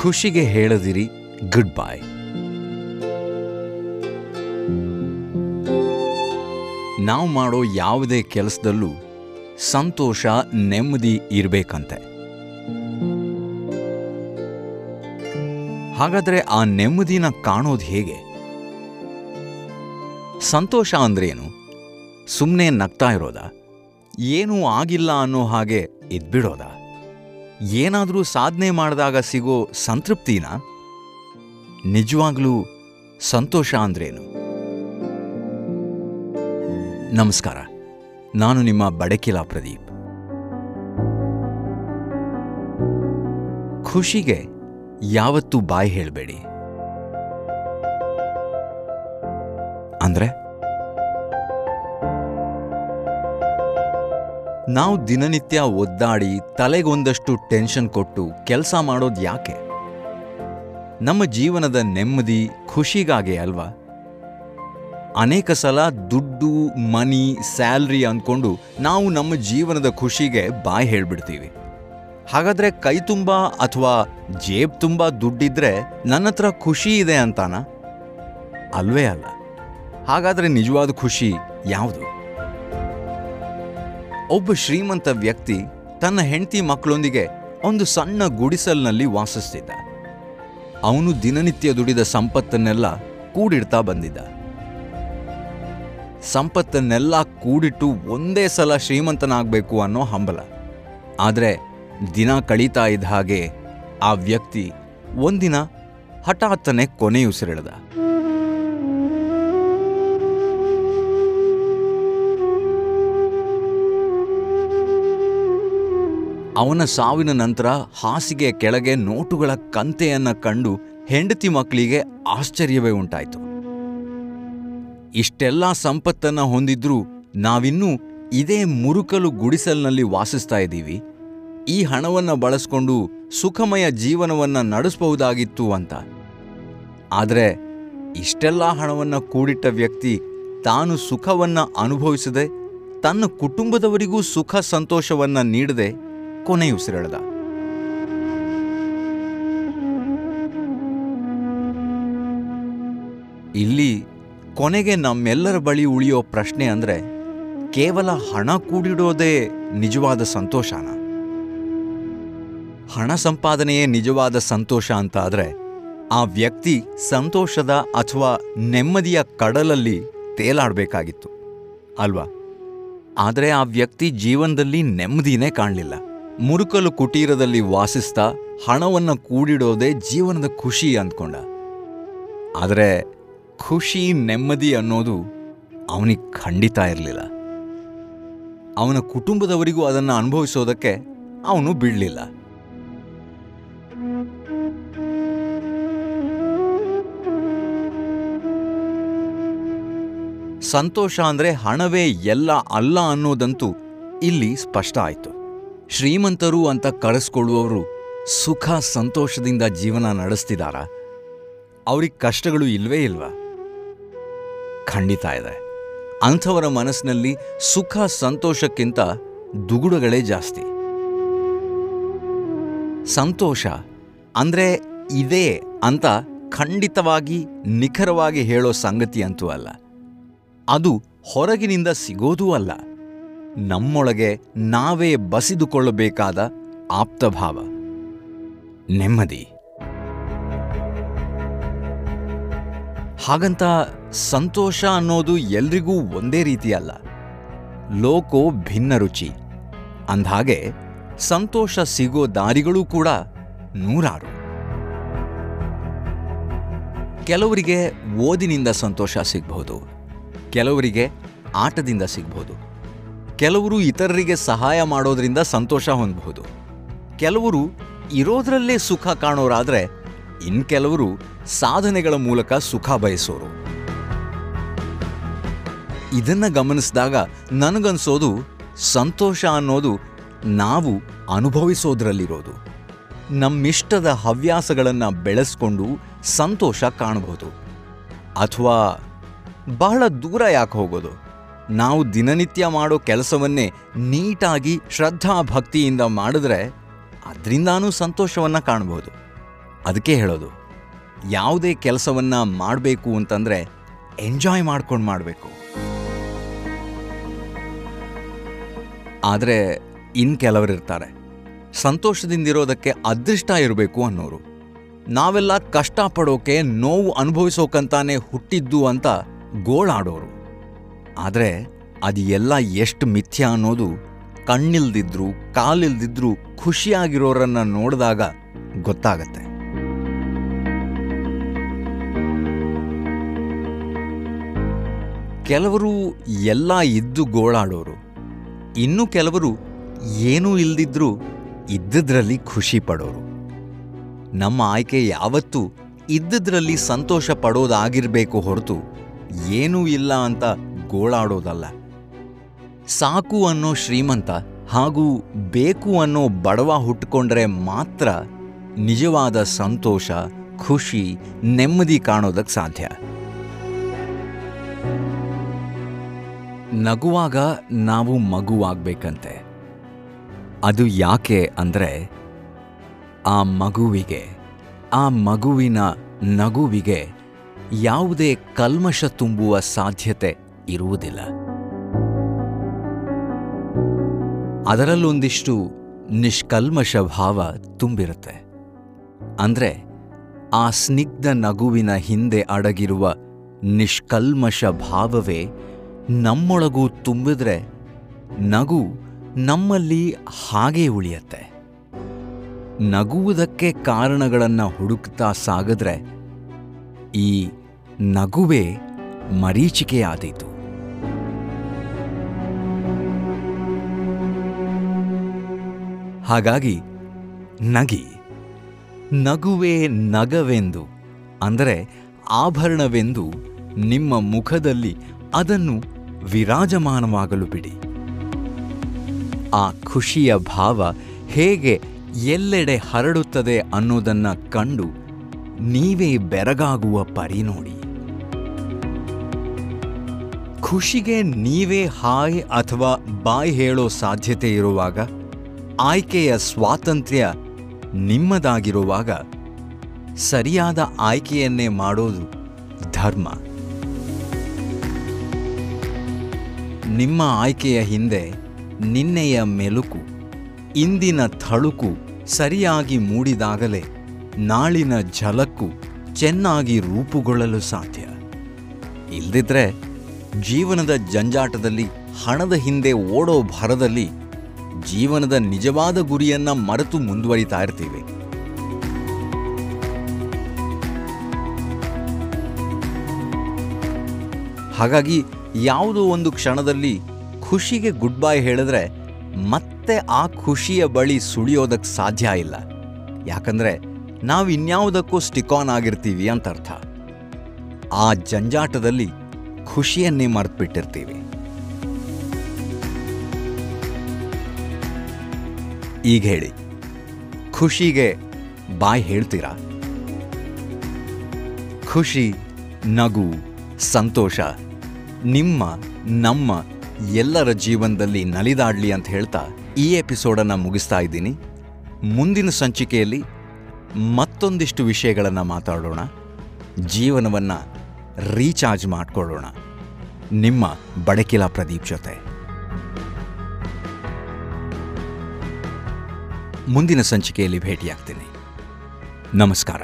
ಖುಷಿಗೆ ಹೇಳದಿರಿ ಗುಡ್ ಬಾಯ್ ನಾವು ಮಾಡೋ ಯಾವುದೇ ಕೆಲಸದಲ್ಲೂ ಸಂತೋಷ, ನೆಮ್ಮದಿ ಇರಬೇಕಂತೆ. ಹಾಗಾದ್ರೆ ಆ ನೆಮ್ಮದಿನ ಕಾಣೋದು ಹೇಗೆ? ಸಂತೋಷ ಅಂದ್ರೇನು? ಸುಮ್ಮನೆ ನಗ್ತಾ ಇರೋದ? ಏನೂ ಆಗಿಲ್ಲ ಅನ್ನೋ ಹಾಗೆ ಇದ್ಬಿಡೋದ? ಏನಾದರೂ ಸಾಧನೆ ಮಾಡಿದಾಗ ಸಿಗೋ ಸಂತೃಪ್ತಿನ? ನಿಜವಾಗ್ಲೂ ಸಂತೋಷ ಅಂದ್ರೇನು? ನಮಸ್ಕಾರ. ನಾನು ನಿಮ್ಮ ಬಡಕಿಲ ಪ್ರದೀಪ್. ಖುಷಿಗೆ ಯಾವತ್ತೂ ಬಾಯಿ ಹೇಳಬೇಡಿ. ಅಂದ್ರೆ? ನಾವು ದಿನನಿತ್ಯ ಒದ್ದಾಡಿ ತಲೆಗೊಂದಷ್ಟು ಟೆನ್ಷನ್ ಕೊಟ್ಟು ಕೆಲಸ ಮಾಡೋದು ಯಾಕೆ? ನಮ್ಮ ಜೀವನದ ನೆಮ್ಮದಿ ಖುಷಿಗಾಗೆ ಅಲ್ವಾ? ಅನೇಕ ಸಲ ದುಡ್ಡು, ಮನಿ, ಸ್ಯಾಲ್ರಿ ಅಂದ್ಕೊಂಡು ನಾವು ನಮ್ಮ ಜೀವನದ ಖುಷಿಗೆ ಬಾಯಿ ಹೇಳ್ಬಿಡ್ತೀವಿ. ಹಾಗಾದ್ರೆ ಕೈ ತುಂಬ ಅಥವಾ ಜೇಬ್ ತುಂಬ ದುಡ್ಡಿದ್ರೆ ನನ್ನ ಹತ್ರ ಖುಷಿ ಇದೆ ಅಂತಾನ? ಅಲ್ವೇ ಅಲ್ಲ. ಹಾಗಾದ್ರೆ ನಿಜವಾದ ಖುಷಿ ಯಾವುದು? ಒಬ್ಬ ಶ್ರೀಮಂತ ವ್ಯಕ್ತಿ ತನ್ನ ಹೆಂಡತಿ ಮಕ್ಕಳೊಂದಿಗೆ ಒಂದು ಸಣ್ಣ ಗುಡಿಸಲ್ನಲ್ಲಿ ವಾಸಿಸ್ತಿದ್ದ. ಅವನು ದಿನನಿತ್ಯ ದುಡಿದ ಸಂಪತ್ತನ್ನೆಲ್ಲ ಕೂಡಿಡ್ತಾ ಬಂದಿದ್ದ. ಸಂಪತ್ತನ್ನೆಲ್ಲ ಕೂಡಿಟ್ಟು ಒಂದೇ ಸಲ ಶ್ರೀಮಂತನಾಗಬೇಕು ಅನ್ನೋ ಹಂಬಲ. ಆದರೆ ದಿನ ಕಳೀತಾ ಇದ್ದ ಹಾಗೆ ಆ ವ್ಯಕ್ತಿ ಒಂದಿನ ಹಠಾತ್ತನೆ ಕೊನೆಯುಸಿರೆಳೆದ ಅವನ ಸಾವಿನ ನಂತರ ಹಾಸಿಗೆ ಕೆಳಗೆ ನೋಟುಗಳ ಕಂತೆಯನ್ನ ಕಂಡು ಹೆಂಡತಿ ಮಕ್ಕಳಿಗೆ ಆಶ್ಚರ್ಯವೇ ಉಂಟಾಯಿತು. ಇಷ್ಟೆಲ್ಲ ಸಂಪತ್ತನ್ನ ಹೊಂದಿದ್ರೂ ನಾವಿನ್ನೂ ಇದೇ ಮುರುಕಲು ಗುಡಿಸಲ್ನಲ್ಲಿ ವಾಸಿಸ್ತಾ ಇದ್ದೀವಿ. ಈ ಹಣವನ್ನ ಬಳಸ್ಕೊಂಡು ಸುಖಮಯ ಜೀವನವನ್ನ ನಡೆಸಬಹುದಾಗಿತ್ತು ಅಂತ. ಆದರೆ ಇಷ್ಟೆಲ್ಲ ಹಣವನ್ನು ಕೂಡಿಟ್ಟ ವ್ಯಕ್ತಿ ತಾನು ಸುಖವನ್ನ ಅನುಭವಿಸದೆ ತನ್ನ ಕುಟುಂಬದವರಿಗೂ ಸುಖ ಸಂತೋಷವನ್ನ ನೀಡದೆ ಕೊನೆಯುಸಿರೆಳೆದ ಇಲ್ಲಿ ಕೊನೆಗೆ ನಮ್ಮೆಲ್ಲರ ಬಳಿ ಉಳಿಯೋ ಪ್ರಶ್ನೆ ಅಂದ್ರೆ ಕೇವಲ ಹಣ ಕೂಡಿಡೋದೇ ನಿಜವಾದ ಸಂತೋಷನ? ಹಣ ಸಂಪಾದನೆಯೇ ನಿಜವಾದ ಸಂತೋಷ ಅಂತ ಆದರೆ ಆ ವ್ಯಕ್ತಿ ಸಂತೋಷದ ಅಥವಾ ನೆಮ್ಮದಿಯ ಕಡಲಲ್ಲಿ ತೇಲಾಡಬೇಕಾಗಿತ್ತು, ಅಲ್ವಾ? ಆದರೆ ಆ ವ್ಯಕ್ತಿ ಜೀವನದಲ್ಲಿ ನೆಮ್ಮದಿನೇ ಕಾಣಲಿಲ್ಲ. ಮುರುಕಲು ಕುಟೀರದಲ್ಲಿ ವಾಸಿಸ್ತಾ ಹಣವನ್ನು ಕೂಡಿಡೋದೇ ಜೀವನದ ಖುಷಿ ಅಂದ್ಕೊಂಡ. ಆದರೆ ಖುಷಿ, ನೆಮ್ಮದಿ ಅನ್ನೋದು ಅವನಿಗೆ ಖಂಡಿತ ಇರಲಿಲ್ಲ. ಅವನ ಕುಟುಂಬದವರಿಗೂ ಅದನ್ನು ಅನುಭವಿಸೋದಕ್ಕೆ ಅವನು ಬಿಡಲಿಲ್ಲ. ಸಂತೋಷ ಅಂದರೆ ಹಣವೇ ಎಲ್ಲ ಅಲ್ಲ ಅನ್ನೋದಂತೂ ಇಲ್ಲಿ ಸ್ಪಷ್ಟ ಆಯಿತು. ಶ್ರೀಮಂತರು ಅಂತ ಕಳಿಸ್ಕೊಳ್ಳುವವರು ಸುಖ, ಸಂತೋಷದಿಂದ ಜೀವನ ನಡೆಸ್ತಿದಾರಾ? ಅವ್ರಿಗೆ ಕಷ್ಟಗಳು ಇಲ್ವೇ ಇಲ್ವಾ? ಖಂಡಿತ ಇದೆ. ಅಂಥವರ ಮನಸ್ಸಿನಲ್ಲಿ ಸುಖ ಸಂತೋಷಕ್ಕಿಂತ ದುಗುಡಗಳೇ ಜಾಸ್ತಿ. ಸಂತೋಷ ಅಂದ್ರೆ ಇದೇ ಅಂತ ಖಂಡಿತವಾಗಿ ನಿಖರವಾಗಿ ಹೇಳೋ ಸಂಗತಿ ಅಂತೂ ಅಲ್ಲ. ಅದು ಹೊರಗಿನಿಂದ ಸಿಗೋದೂ ಅಲ್ಲ. ನಮ್ಮೊಳಗೆ ನಾವೇ ಬಸಿದುಕೊಳ್ಳಬೇಕಾದ ಆಪ್ತಭಾವ. ನೆಮ್ಮದಿ. ಹಾಗಂತ ಸಂತೋಷ ಅನ್ನೋದು ಎಲ್ರಿಗೂ ಒಂದೇ ರೀತಿಯಲ್ಲ. ಲೋಕೋ ಭಿನ್ನ ರುಚಿ. ಅಂದಹಾಗೆ, ಸಂತೋಷ ಸಿಗೋ ದಾರಿಗಳೂ ಕೂಡ ನೂರಾರು. ಕೆಲವರಿಗೆ ಓದಿನಿಂದ ಸಂತೋಷ ಸಿಗಬಹುದು. ಕೆಲವರಿಗೆ ಆಟದಿಂದ ಸಿಗಬಹುದು. ಕೆಲವರು ಇತರರಿಗೆ ಸಹಾಯ ಮಾಡೋದ್ರಿಂದ ಸಂತೋಷ ಹೊಂದಬಹುದು. ಕೆಲವರು ಇರೋದ್ರಲ್ಲೇ ಸುಖ ಕಾಣೋರಾದ್ರೆ ಇನ್ ಕೆಲವರು ಸಾಧನೆಗಳ ಮೂಲಕ ಸುಖ ಬಯಸೋರು. ಇದನ್ನ ಗಮನಿಸಿದಾಗ ನನಗನ್ಸೋದು ಸಂತೋಷ ಅನ್ನೋದು ನಾವು ಅನುಭವಿಸೋದ್ರಲ್ಲಿರೋದು. ನಮ್ಮಿಷ್ಟದ ಹವ್ಯಾಸಗಳನ್ನು ಬೆಳೆಸ್ಕೊಂಡು ಸಂತೋಷ ಕಾಣಬಹುದು ಅಥವಾ ಬಹಳ ದೂರ ಯಾಕೆ ಹೋಗೋದು? ನಾವು ದಿನನಿತ್ಯ ಮಾಡೋ ಕೆಲಸವನ್ನೇ ನೀಟಾಗಿ ಶ್ರದ್ಧಾ ಭಕ್ತಿಯಿಂದ ಮಾಡಿದ್ರೆ ಅದರಿಂದಾನೂ ಸಂತೋಷವನ್ನು ಕಾಣಬಹುದು ಅದಕ್ಕೆ ಹೇಳೋದು, ಯಾವುದೇ ಕೆಲಸವನ್ನು ಮಾಡಬೇಕು ಅಂತಂದರೆ ಎಂಜಾಯ್ ಮಾಡ್ಕೊಂಡು ಮಾಡಬೇಕು. ಆದರೆ ಇನ್ನು ಕೆಲವರಿರ್ತಾರೆ ಸಂತೋಷದಿಂದಿರೋದಕ್ಕೆ ಅದೃಷ್ಟ ಇರಬೇಕು ಅನ್ನೋರು. ನಾವೆಲ್ಲ ಕಷ್ಟಪಡೋಕೆ ನೋವು ಅನುಭವಿಸೋಕಂತಾನೆ ಹುಟ್ಟಿದ್ದು ಅಂತ ಗೋಳಾಡೋರು ಆದರೆ ಅದು ಎಲ್ಲ ಎಷ್ಟು ಮಿಥ್ಯ ಅನ್ನೋದು ಕಣ್ಣಿಲ್ದಿದ್ರು ಕಾಲಿಲ್ದಿದ್ರು ಖುಷಿಯಾಗಿರೋರನ್ನು ನೋಡಿದಾಗ ಗೊತ್ತಾಗತ್ತೆ. ಕೆಲವರು ಎಲ್ಲ ಇದ್ದು ಗೋಳಾಡೋರು. ಇನ್ನು ಕೆಲವರು ಏನೂ ಇಲ್ದಿದ್ರೂ ಇದ್ದದ್ರಲ್ಲಿ ಖುಷಿ ಪಡೋರು. ನಮ್ಮ ಆಯ್ಕೆ ಯಾವತ್ತೂ ಇದ್ದದ್ರಲ್ಲಿ ಸಂತೋಷ ಪಡೋದಾಗಿರ್ಬೇಕು ಹೊರತು ಏನೂ ಇಲ್ಲ ಅಂತ ಗೋಳಾಡೋದಲ್ಲ. ಸಾಕು ಅನ್ನೋ ಶ್ರೀಮಂತ ಹಾಗೂ ಬೇಕು ಅನ್ನೋ ಬಡವ ಹುಟ್ಕೊಂಡ್ರೆ ಮಾತ್ರ ನಿಜವಾದ ಸಂತೋಷ, ಖುಷಿ, ನೆಮ್ಮದಿ ಕಾಣೋದಕ್ಕೆ ಸಾಧ್ಯ. ನಗುವಾಗ ನಾವು ಮಗುವಾಗಬೇಕಂತೆ. ಅದು ಯಾಕೆ ಅಂದರೆ, ಆ ಮಗುವಿಗೆ, ಆ ಮಗುವಿನ ನಗುವಿಗೆ ಯಾವುದೇ ಕಲ್ಮಶ ತುಂಬುವ ಸಾಧ್ಯತೆ ಇರುವುದಿಲ್ಲ. ಅದರಲ್ಲೊಂದಿಷ್ಟು ನಿಷ್ಕಲ್ಮಶ ಭಾವ ತುಂಬಿರುತ್ತೆ. ಅಂದ್ರೆ, ಆ ಸ್ನಿಗ್ಧ ನಗುವಿನ ಹಿಂದೆ ಅಡಗಿರುವ ನಿಷ್ಕಲ್ಮಶ ಭಾವವೇ ನಮ್ಮೊಳಗೂ ತುಂಬಿದ್ರೆ ನಗು ನಮ್ಮಲ್ಲಿ ಹಾಗೇ ಉಳಿಯತ್ತೆ. ನಗುವುದಕ್ಕೆ ಕಾರಣಗಳನ್ನು ಹುಡುಕ್ತಾ ಸಾಗಿದ್ರೆ ಈ ನಗುವೇ ಮರೀಚಿಕೆಯಾದೀತು. ಹಾಗಾಗಿ ನಗಿ, ನಗುವೇ ನಗವೆಂದು, ಅಂದರೆ ಆಭರಣವೆಂದು ನಿಮ್ಮ ಮುಖದಲ್ಲಿ ಅದನ್ನು ವಿರಾಜಮಾನವಾಗಲು ಬಿಡಿ. ಆ ಖುಷಿಯ ಭಾವ ಹೇಗೆ ಎಲ್ಲೆಡೆ ಹರಡುತ್ತದೆ ಅನ್ನೋದನ್ನ ಕಂಡು ನೀವೇ ಬೆರಗಾಗುವ ಪರಿ ನೋಡಿ. ಖುಷಿಗೆ ನೀವೇ ಹಾಯ್ ಅಥವಾ ಬಾಯ್ ಹೇಳೋ ಸಾಧ್ಯತೆ ಇರುವಾಗ, ಆಯ್ಕೆಯ ಸ್ವಾತಂತ್ರ್ಯ ನಿಮ್ಮದಾಗಿರುವಾಗ, ಸರಿಯಾದ ಆಯ್ಕೆಯನ್ನೇ ಮಾಡೋದು ಧರ್ಮ. ನಿಮ್ಮ ಆಯ್ಕೆಯ ಹಿಂದೆ ನಿನ್ನೆಯ ಮೆಲುಕು, ಇಂದಿನ ಥಳುಕು ಸರಿಯಾಗಿ ಮೂಡಿದಾಗಲೇ ನಾಳಿನ ಝಲಕ್ಕು ಚೆನ್ನಾಗಿ ರೂಪುಗೊಳ್ಳಲು ಸಾಧ್ಯ. ಇಲ್ದಿದ್ರೆ ಜೀವನದ ಜಂಜಾಟದಲ್ಲಿ, ಹಣದ ಹಿಂದೆ ಓಡೋ ಭರದಲ್ಲಿ ಜೀವನದ ನಿಜವಾದ ಗುರಿಯನ್ನ ಮರೆತು ಮುಂದುವರಿತಾ ಇರ್ತೀವಿ. ಹಾಗಾಗಿ ಯಾವುದೋ ಒಂದು ಕ್ಷಣದಲ್ಲಿ ಖುಷಿಗೆ ಗುಡ್ ಬೈ ಹೇಳಿದ್ರೆ ಮತ್ತೆ ಆ ಖುಷಿಯ ಬಳಿ ಸುಳಿಯೋದಕ್ಕೆ ಸಾಧ್ಯ ಇಲ್ಲ. ಯಾಕಂದ್ರೆ ನಾವು ಇನ್ಯಾವುದಕ್ಕೂ ಸ್ಟಿಕ್ ಆನ್ ಆಗಿರ್ತೀವಿ ಅಂತ ಅರ್ಥ. ಆ ಜಂಜಾಟದಲ್ಲಿ ಖುಷಿಯನ್ನೇ ಮರೆತುಬಿಟ್ಟಿರ್ತೀವಿ. ಈಗ ಹೇಳಿ, ಖುಷಿಗೆ ಬಾಯ್ ಹೇಳ್ತೀರಾ? ಖುಷಿ, ನಗು, ಸಂತೋಷ. ನಿಮ್ಮ, ನಮ್ಮ ಎಲ್ಲರ ಜೀವನದಲ್ಲಿ ನಲಿದಾಡ್ಲಿ ಅಂತ ಹೇಳ್ತಾ ಈ ಎಪಿಸೋಡನ್ನು ಮುಗಿಸ್ತಾ ಇದ್ದೀನಿ. ಮುಂದಿನ ಸಂಚಿಕೆಯಲ್ಲಿ ಮತ್ತೊಂದಿಷ್ಟು ವಿಷಯಗಳನ್ನು ಮಾತಾಡೋಣ. ಜೀವನವನ್ನು ರೀಚಾರ್ಜ್ ಮಾಡಿಕೊಳ್ಳೋಣ. ನಿಮ್ಮ ಬಡಕಿಲ ಪ್ರದೀಪ್ ಜೊತೆ. ಮುಂದಿನ ಸಂಚಿಕೆಯಲ್ಲಿ ಭೇಟಿಯಾಗ್ತೀನಿ. ನಮಸ್ಕಾರ.